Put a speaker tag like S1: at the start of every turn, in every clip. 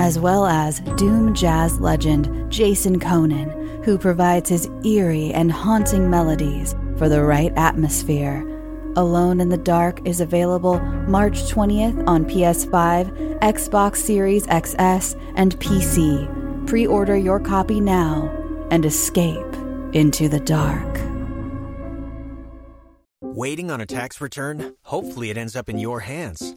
S1: as well as Doom jazz legend Jason Köhnen, who provides his eerie and haunting melodies for the right atmosphere. Alone in the Dark is available March 20th on PS5, Xbox Series XS, and PC. Pre order your copy now and escape into the dark.
S2: Waiting on a tax return? Hopefully, it ends up in your hands.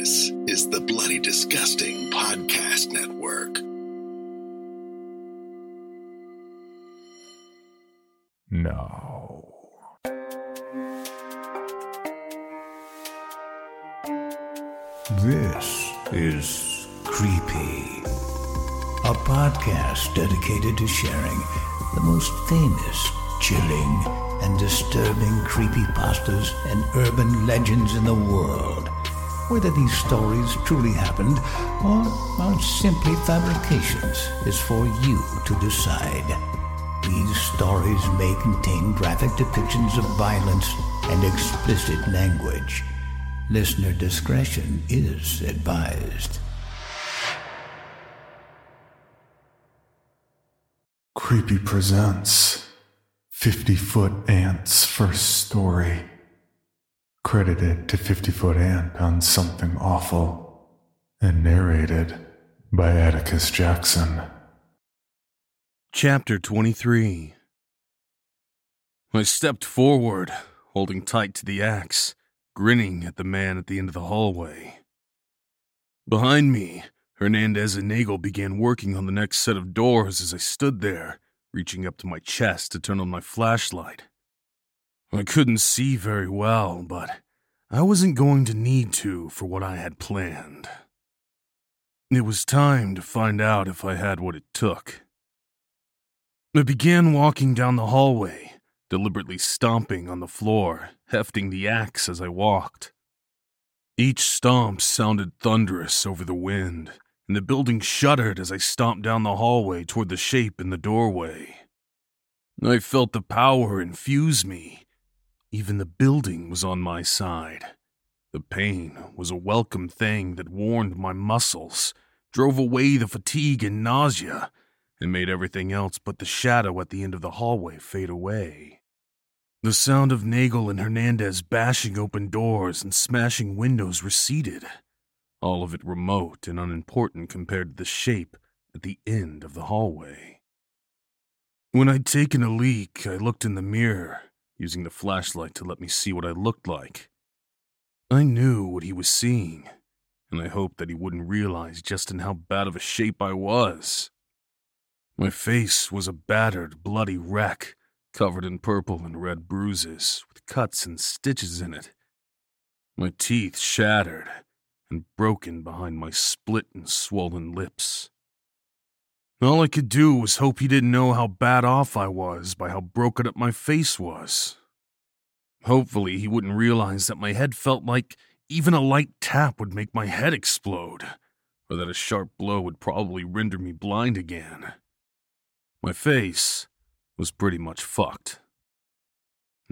S3: This is the Bloody Disgusting Podcast Network.
S4: No. This is Creepy, a podcast dedicated to sharing the most famous, chilling, and disturbing creepypastas and urban legends in the world. Whether these stories truly happened or are simply fabrications is for you to decide. These stories may contain graphic depictions of violence and explicit language. Listener discretion is advised.
S5: Creepy presents 50 Foot Ant's first story. Credited to 50 Foot Ant on Something Awful and narrated by Atticus Jackson.
S6: Chapter 23 I stepped forward, holding tight to the axe, grinning at the man at the end of the hallway. Behind me, Hernandez and Nagel began working on the next set of doors as I stood there, reaching up to my chest to turn on my flashlight. I couldn't see very well, but I wasn't going to need to for what I had planned. It was time to find out if I had what it took. I began walking down the hallway, deliberately stomping on the floor, hefting the axe as I walked. Each stomp sounded thunderous over the wind, and the building shuddered as I stomped down the hallway toward the shape in the doorway. I felt the power infuse me. Even the building was on my side. The pain was a welcome thing that warmed my muscles, drove away the fatigue and nausea, and made everything else but the shadow at the end of the hallway fade away. The sound of Nagel and Hernandez bashing open doors and smashing windows receded, all of it remote and unimportant compared to the shape at the end of the hallway. When I'd taken a leak, I looked in the mirror, using the flashlight to let me see what I looked like. I knew what he was seeing, and I hoped that he wouldn't realize just in how bad of a shape I was. My face was a battered, bloody wreck, covered in purple and red bruises, with cuts and stitches in it. My teeth shattered and broken behind my split and swollen lips. All I could do was hope he didn't know how bad off I was by how broken up my face was. Hopefully, he wouldn't realize that my head felt like even a light tap would make my head explode, or that a sharp blow would probably render me blind again. My face was pretty much fucked.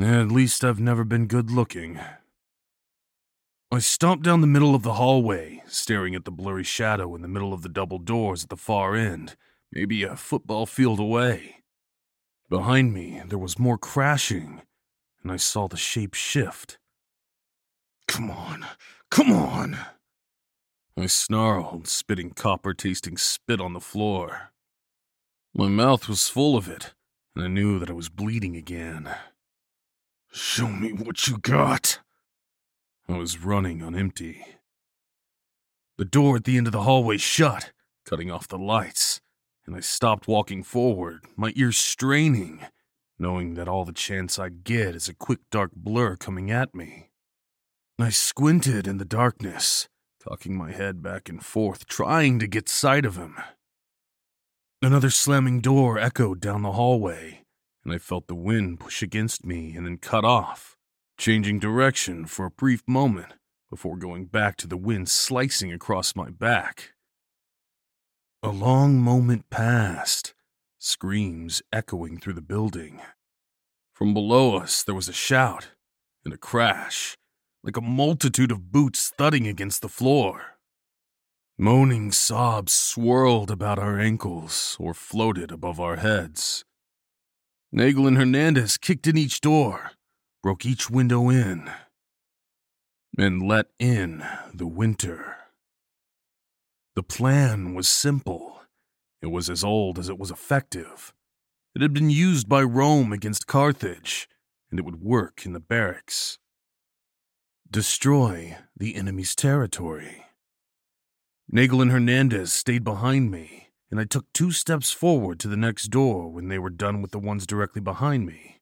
S6: At least I've never been good looking. I stomped down the middle of the hallway, staring at the blurry shadow in the middle of the double doors at the far end, maybe a football field away. Behind me, there was more crashing, and I saw the shape shift. Come on, come on! I snarled, spitting copper tasting spit on the floor. My mouth was full of it, and I knew that I was bleeding again. Show me what you got! I was running on empty. The door at the end of the hallway shut, cutting off the lights, and I stopped walking forward, my ears straining, knowing that all the chance I'd get is a quick dark blur coming at me. I squinted in the darkness, cocking my head back and forth, trying to get sight of him. Another slamming door echoed down the hallway, and I felt the wind push against me and then cut off, changing direction for a brief moment before going back to the wind slicing across my back. A long moment passed, screams echoing through the building. From below us, there was a shout and a crash, like a multitude of boots thudding against the floor. Moaning sobs swirled about our ankles or floated above our heads. Nagel and Hernandez kicked in each door, broke each window in, and let in the winter. The plan was simple. It was as old as it was effective. It had been used by Rome against Carthage, and it would work in the barracks. Destroy the enemy's territory. Nagel and Hernandez stayed behind me, and I took two steps forward to the next door when they were done with the ones directly behind me.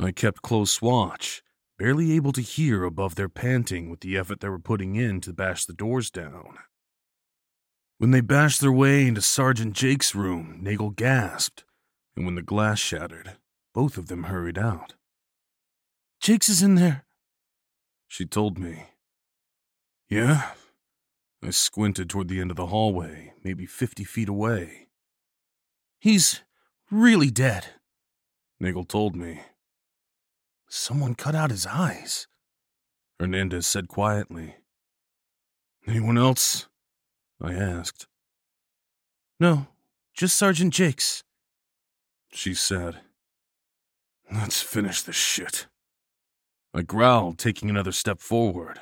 S6: I kept close watch, barely able to hear above their panting with the effort they were putting in to bash the doors down. When they bashed their way into Sergeant Jake's room, Nagel gasped, and when the glass shattered, both of them hurried out. Jake's is in there, she told me. Yeah, I squinted toward the end of the hallway, maybe 50 feet away. He's really dead, Nagel told me. Someone cut out his eyes, Hernandez said quietly. Anyone else? I asked. No, just Sergeant Jakes, she said. Let's finish this shit. I growled, taking another step forward.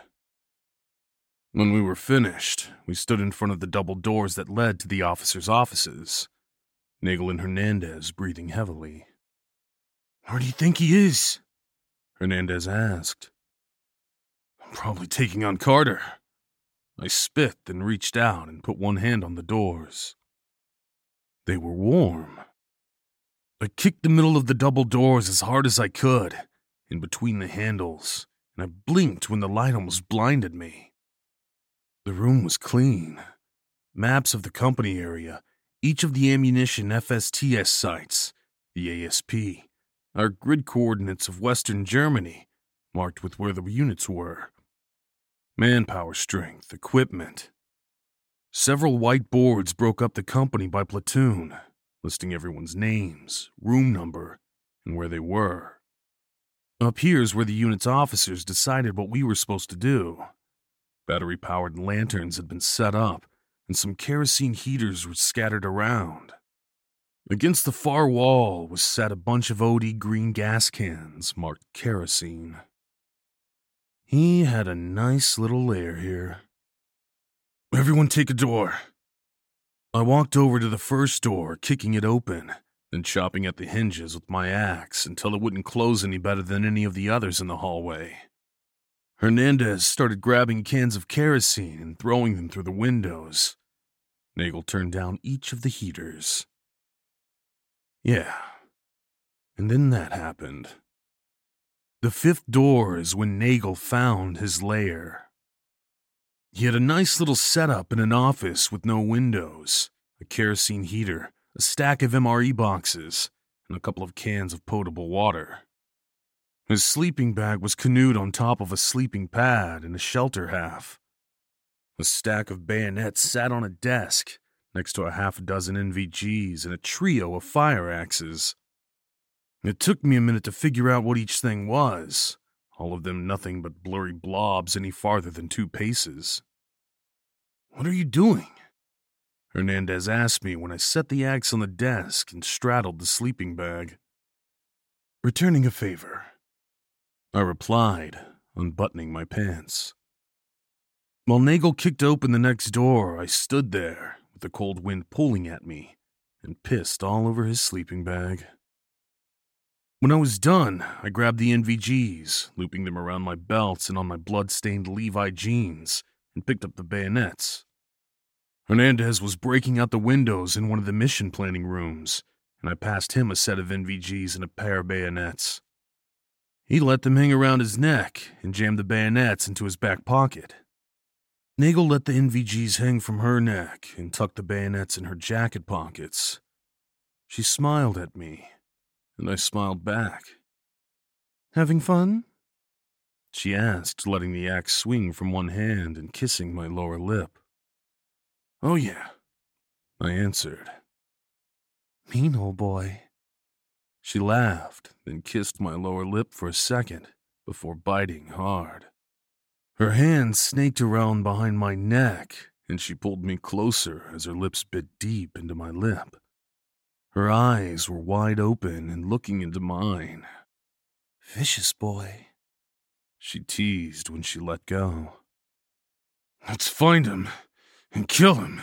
S6: When we were finished, we stood in front of the double doors that led to the officers' offices. Nagel and Hernandez breathing heavily. Where do you think he is? Hernandez asked. I'm Probably taking on Carter. I spit, then reached out and put one hand on the doors. They were warm. I kicked the middle of the double doors as hard as I could, in between the handles, and I blinked when the light almost blinded me. The room was clean. Maps of the company area, each of the ammunition FSTS sites, the ASP, our grid coordinates of Western Germany, marked with where the units were. Manpower strength, equipment. Several white boards broke up the company by platoon, listing everyone's names, room number, and where they were. Up here's where the unit's officers decided what we were supposed to do. Battery powered lanterns had been set up, and some kerosene heaters were scattered around. Against the far wall was set a bunch of OD green gas cans marked kerosene. He had a nice little lair here. Everyone take a door. I walked over to the first door, kicking it open, then chopping at the hinges with my axe until it wouldn't close any better than any of the others in the hallway. Hernandez started grabbing cans of kerosene and throwing them through the windows. Nagel turned down each of the heaters. Yeah. And then that happened. The fifth door is when Nagel found his lair. He had a nice little setup in an office with no windows, a kerosene heater, a stack of MRE boxes, and a couple of cans of potable water. His sleeping bag was canoed on top of a sleeping pad in a shelter half. A stack of bayonets sat on a desk, next to a half dozen NVGs and a trio of fire axes. It took me a minute to figure out what each thing was, all of them nothing but blurry blobs any farther than two paces. What are you doing? Hernandez asked me when I set the axe on the desk and straddled the sleeping bag. Returning a favor. I replied, unbuttoning my pants. While Nagel kicked open the next door, I stood there, with the cold wind pulling at me, and pissed all over his sleeping bag. When I was done, I grabbed the NVGs, looping them around my belts and on my blood-stained Levi jeans, and picked up the bayonets. Hernandez was breaking out the windows in one of the mission planning rooms, and I passed him a set of NVGs and a pair of bayonets. He let them hang around his neck and jammed the bayonets into his back pocket. Nagel let the NVGs hang from her neck and tucked the bayonets in her jacket pockets. She smiled at me and I smiled back. Having fun? She asked, letting the axe swing from one hand and kissing my lower lip. Oh, yeah, I answered. Mean old boy. She laughed, then kissed my lower lip for a second before biting hard. Her hand snaked around behind my neck, and she pulled me closer as her lips bit deep into my lip. Her eyes were wide open and looking into mine. Vicious boy, she teased when she let go. Let's find him and kill him.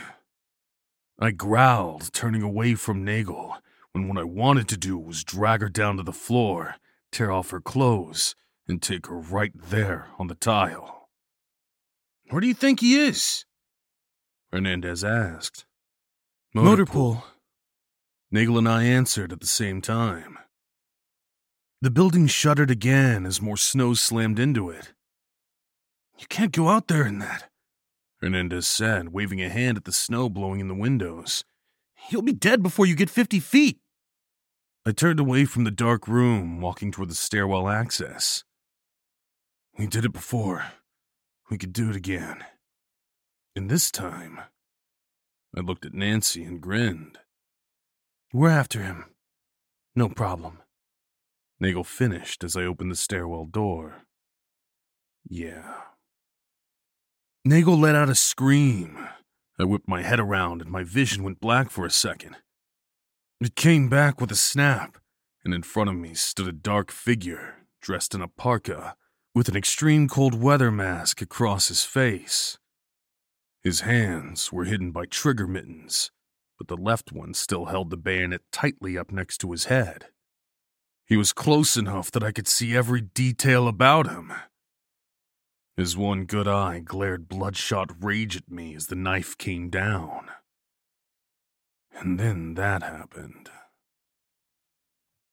S6: I growled, turning away from Nagel, when what I wanted to do was drag her down to the floor, tear off her clothes, and take her right there on the tile. Where do you think he is? Hernandez asked. Motor, pool. Nagel and I answered at the same time. The building shuddered again as more snow slammed into it. You can't go out there in that, Hernandez said, waving a hand at the snow blowing in the windows. You'll be dead before you get 50 feet. I turned away from the dark room, walking toward the stairwell access. We did it before. We could do it again. And this time, I looked at Nancy and grinned. We're after him. No problem. Nagel finished as I opened the stairwell door. Yeah. Nagel let out a scream. I whipped my head around and my vision went black for a second. It came back with a snap, and in front of me stood a dark figure dressed in a parka with an extreme cold weather mask across his face. His hands were hidden by trigger mittens, but the left one still held the bayonet tightly up next to his head. He was close enough that I could see every detail about him. His one good eye glared bloodshot rage at me as the knife came down. And then that happened.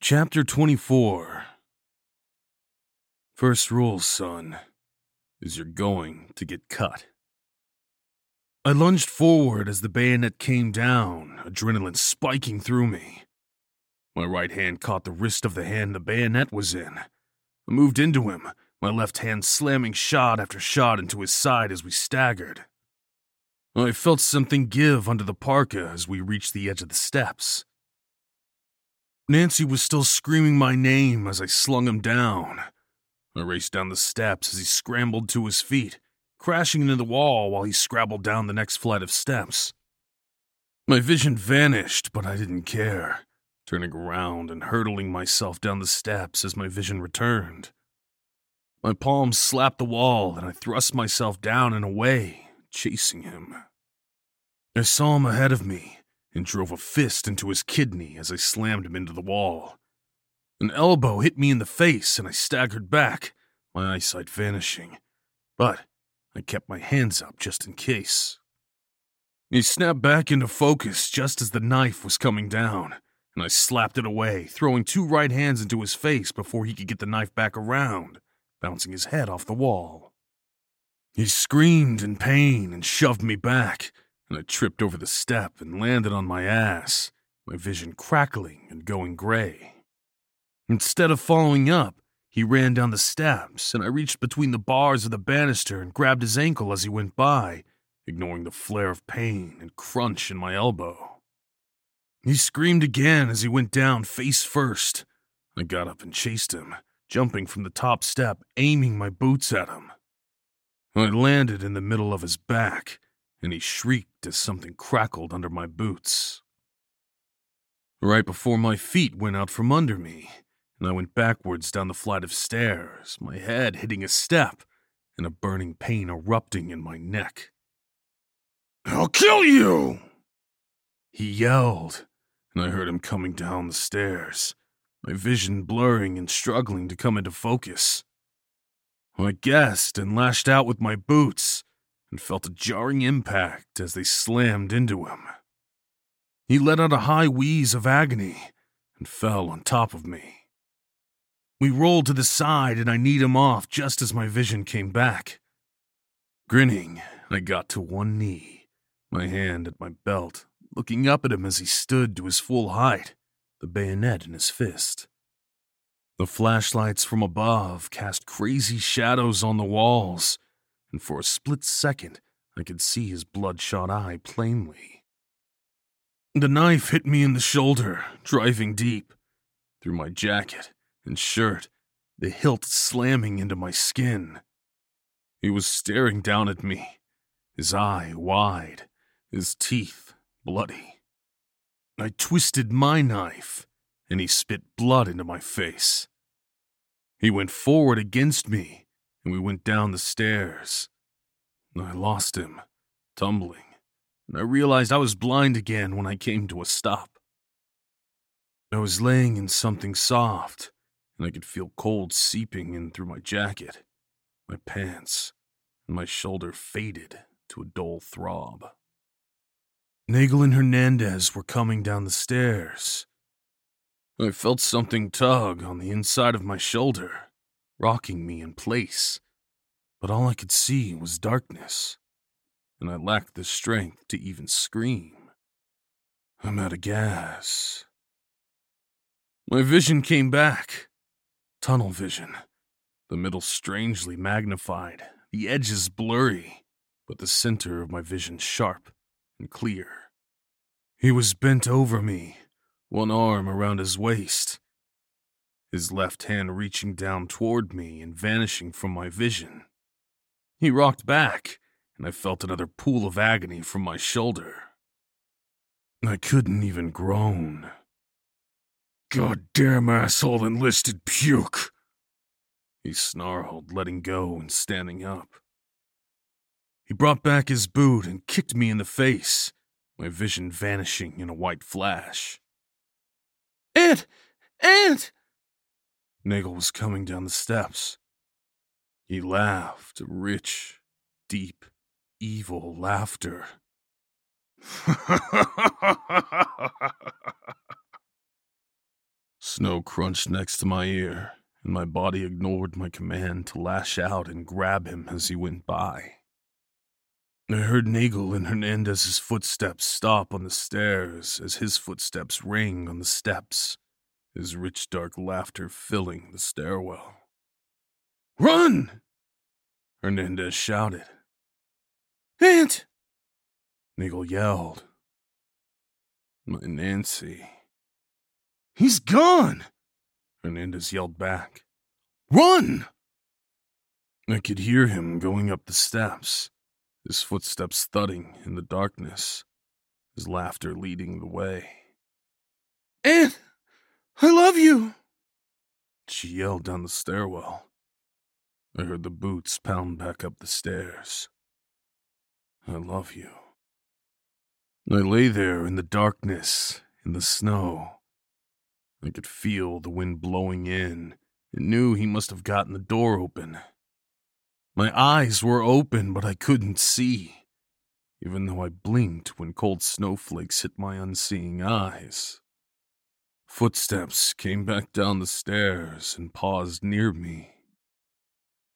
S6: Chapter 24 First rule, son, is you're going to get cut. I lunged forward as the bayonet came down, adrenaline spiking through me. My right hand caught the wrist of the hand the bayonet was in. I moved into him, my left hand slamming shot after shot into his side as we staggered. I felt something give under the parka as we reached the edge of the steps. Nancy was still screaming my name as I slung him down. I raced down the steps as he scrambled to his feet, crashing into the wall while he scrabbled down the next flight of steps. My vision vanished, but I didn't care, turning around and hurtling myself down the steps as my vision returned. My palms slapped the wall and I thrust myself down and away, chasing him. I saw him ahead of me and drove a fist into his kidney as I slammed him into the wall. An elbow hit me in the face and I staggered back, my eyesight vanishing. But I kept my hands up just in case. He snapped back into focus just as the knife was coming down, and I slapped it away, throwing two right hands into his face before he could get the knife back around, bouncing his head off the wall. He screamed in pain and shoved me back, and I tripped over the step and landed on my ass, my vision crackling and going gray. Instead of following up, he ran down the steps, and I reached between the bars of the banister and grabbed his ankle as he went by, ignoring the flare of pain and crunch in my elbow. He screamed again as he went down face first. I got up and chased him, jumping from the top step, aiming my boots at him. I landed in the middle of his back, and he shrieked as something crackled under my boots. Right before my feet went out from under me, and I went backwards down the flight of stairs, my head hitting a step and a burning pain erupting in my neck. I'll kill you! He yelled, and I heard him coming down the stairs, my vision blurring and struggling to come into focus. I guessed and lashed out with my boots and felt a jarring impact as they slammed into him. He let out a high wheeze of agony and fell on top of me. We rolled to the side and I kneed him off just as my vision came back. Grinning, I got to one knee, my hand at my belt, looking up at him as he stood to his full height, the bayonet in his fist. The flashlights from above cast crazy shadows on the walls, and for a split second I could see his bloodshot eye plainly. The knife hit me in the shoulder, driving deep, through my jacket and shirt, the hilt slamming into my skin. He was staring down at me, his eye wide, his teeth bloody. I twisted my knife, and he spit blood into my face. He went forward against me, and we went down the stairs. I lost him, tumbling, and I realized I was blind again when I came to a stop. I was laying in something soft, and I could feel cold seeping in through my jacket, my pants, and my shoulder faded to a dull throb. Nagel and Hernandez were coming down the stairs. I felt something tug on the inside of my shoulder, rocking me in place, but all I could see was darkness, and I lacked the strength to even scream. I'm out of gas. My vision came back, Tunnel vision. The middle strangely magnified, the edges blurry, but the center of my vision sharp and clear. He was bent over me, one arm around his waist, his left hand reaching down toward me and vanishing from my vision. He rocked back, and I felt another pool of agony from my shoulder. I couldn't even groan. Goddamn asshole enlisted puke! He snarled, letting go and standing up. He brought back his boot and kicked me in the face, my vision vanishing in a white flash. Ant! Ant! Nagel was coming down the steps. He laughed, rich, deep, evil laughter. Snow crunched next to my ear, and my body ignored my command to lash out and grab him as he went by. I heard Nagel and Hernandez's footsteps stop on the stairs as his footsteps rang on the steps, his rich dark laughter filling the stairwell. Run! Hernandez shouted. Ant! Nagel yelled. My Nancy. He's gone! Hernandez yelled back. Run! I could hear him going up the steps, his footsteps thudding in the darkness, his laughter leading the way. Ant, I love you! She yelled down the stairwell. I heard the boots pound back up the stairs. I love you. I lay there in the darkness, in the snow, I could feel the wind blowing in and knew he must have gotten the door open. My eyes were open, but I couldn't see, even though I blinked when cold snowflakes hit my unseeing eyes. Footsteps came back down the stairs and paused near me.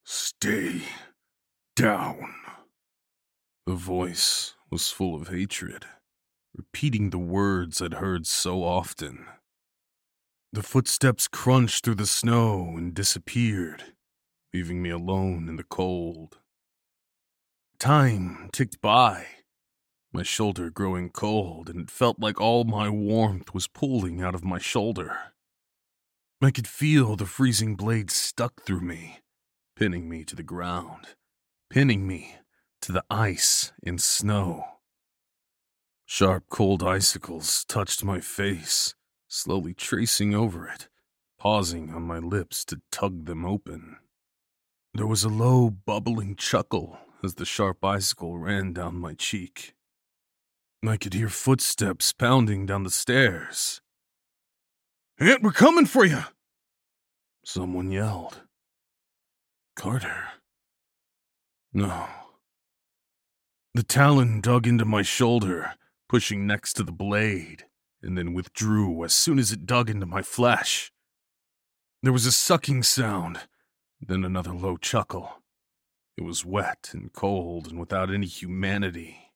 S6: Stay down. The voice was full of hatred, repeating the words I'd heard so often. The footsteps crunched through the snow and disappeared, leaving me alone in the cold. Time ticked by, my shoulder growing cold, and it felt like all my warmth was pulling out of my shoulder. I could feel the freezing blade stuck through me, pinning me to the ground, pinning me to the ice and snow. Sharp, cold icicles touched my face, slowly tracing over it, pausing on my lips to tug them open. There was a low, bubbling chuckle as the sharp icicle ran down my cheek. I could hear footsteps pounding down the stairs. Ant, we're coming for you! Someone yelled. Carter. No. The talon dug into my shoulder, pushing next to the blade, and then withdrew as soon as it dug into my flesh. There was a sucking sound, then another low chuckle. It was wet and cold and without any humanity.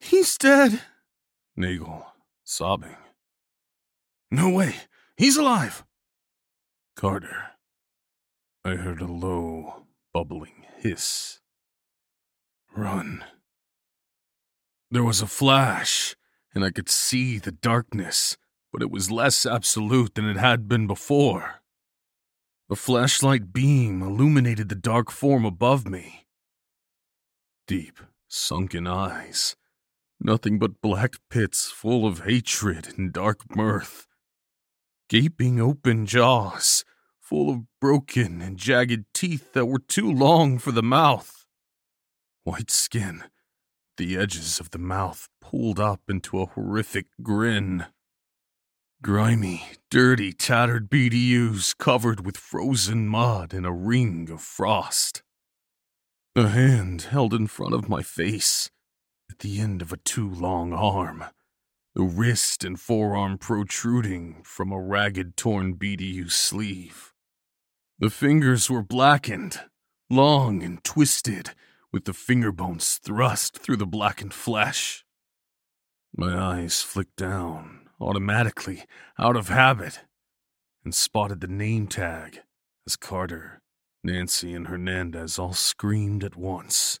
S6: He's dead, Nagel, sobbing. No way, he's alive! Carter. I heard a low, bubbling hiss. Run. There was a flash, and I could see the darkness, but it was less absolute than it had been before. A flashlight beam illuminated the dark form above me. Deep, sunken eyes, nothing but black pits full of hatred and dark mirth. Gaping open jaws, full of broken and jagged teeth that were too long for the mouth white skin, the edges of the mouth pulled up into a horrific grin. Grimy, dirty, tattered BDUs covered with frozen mud and a ring of frost. A hand held in front of my face, at the end of a too long arm, the wrist and forearm protruding from a ragged, torn BDU sleeve. The fingers were blackened, long and twisted, with the finger bones thrust through the blackened flesh. My eyes flicked down, automatically, out of habit, and spotted the name tag as Carter, Nancy, and Hernandez all screamed at once.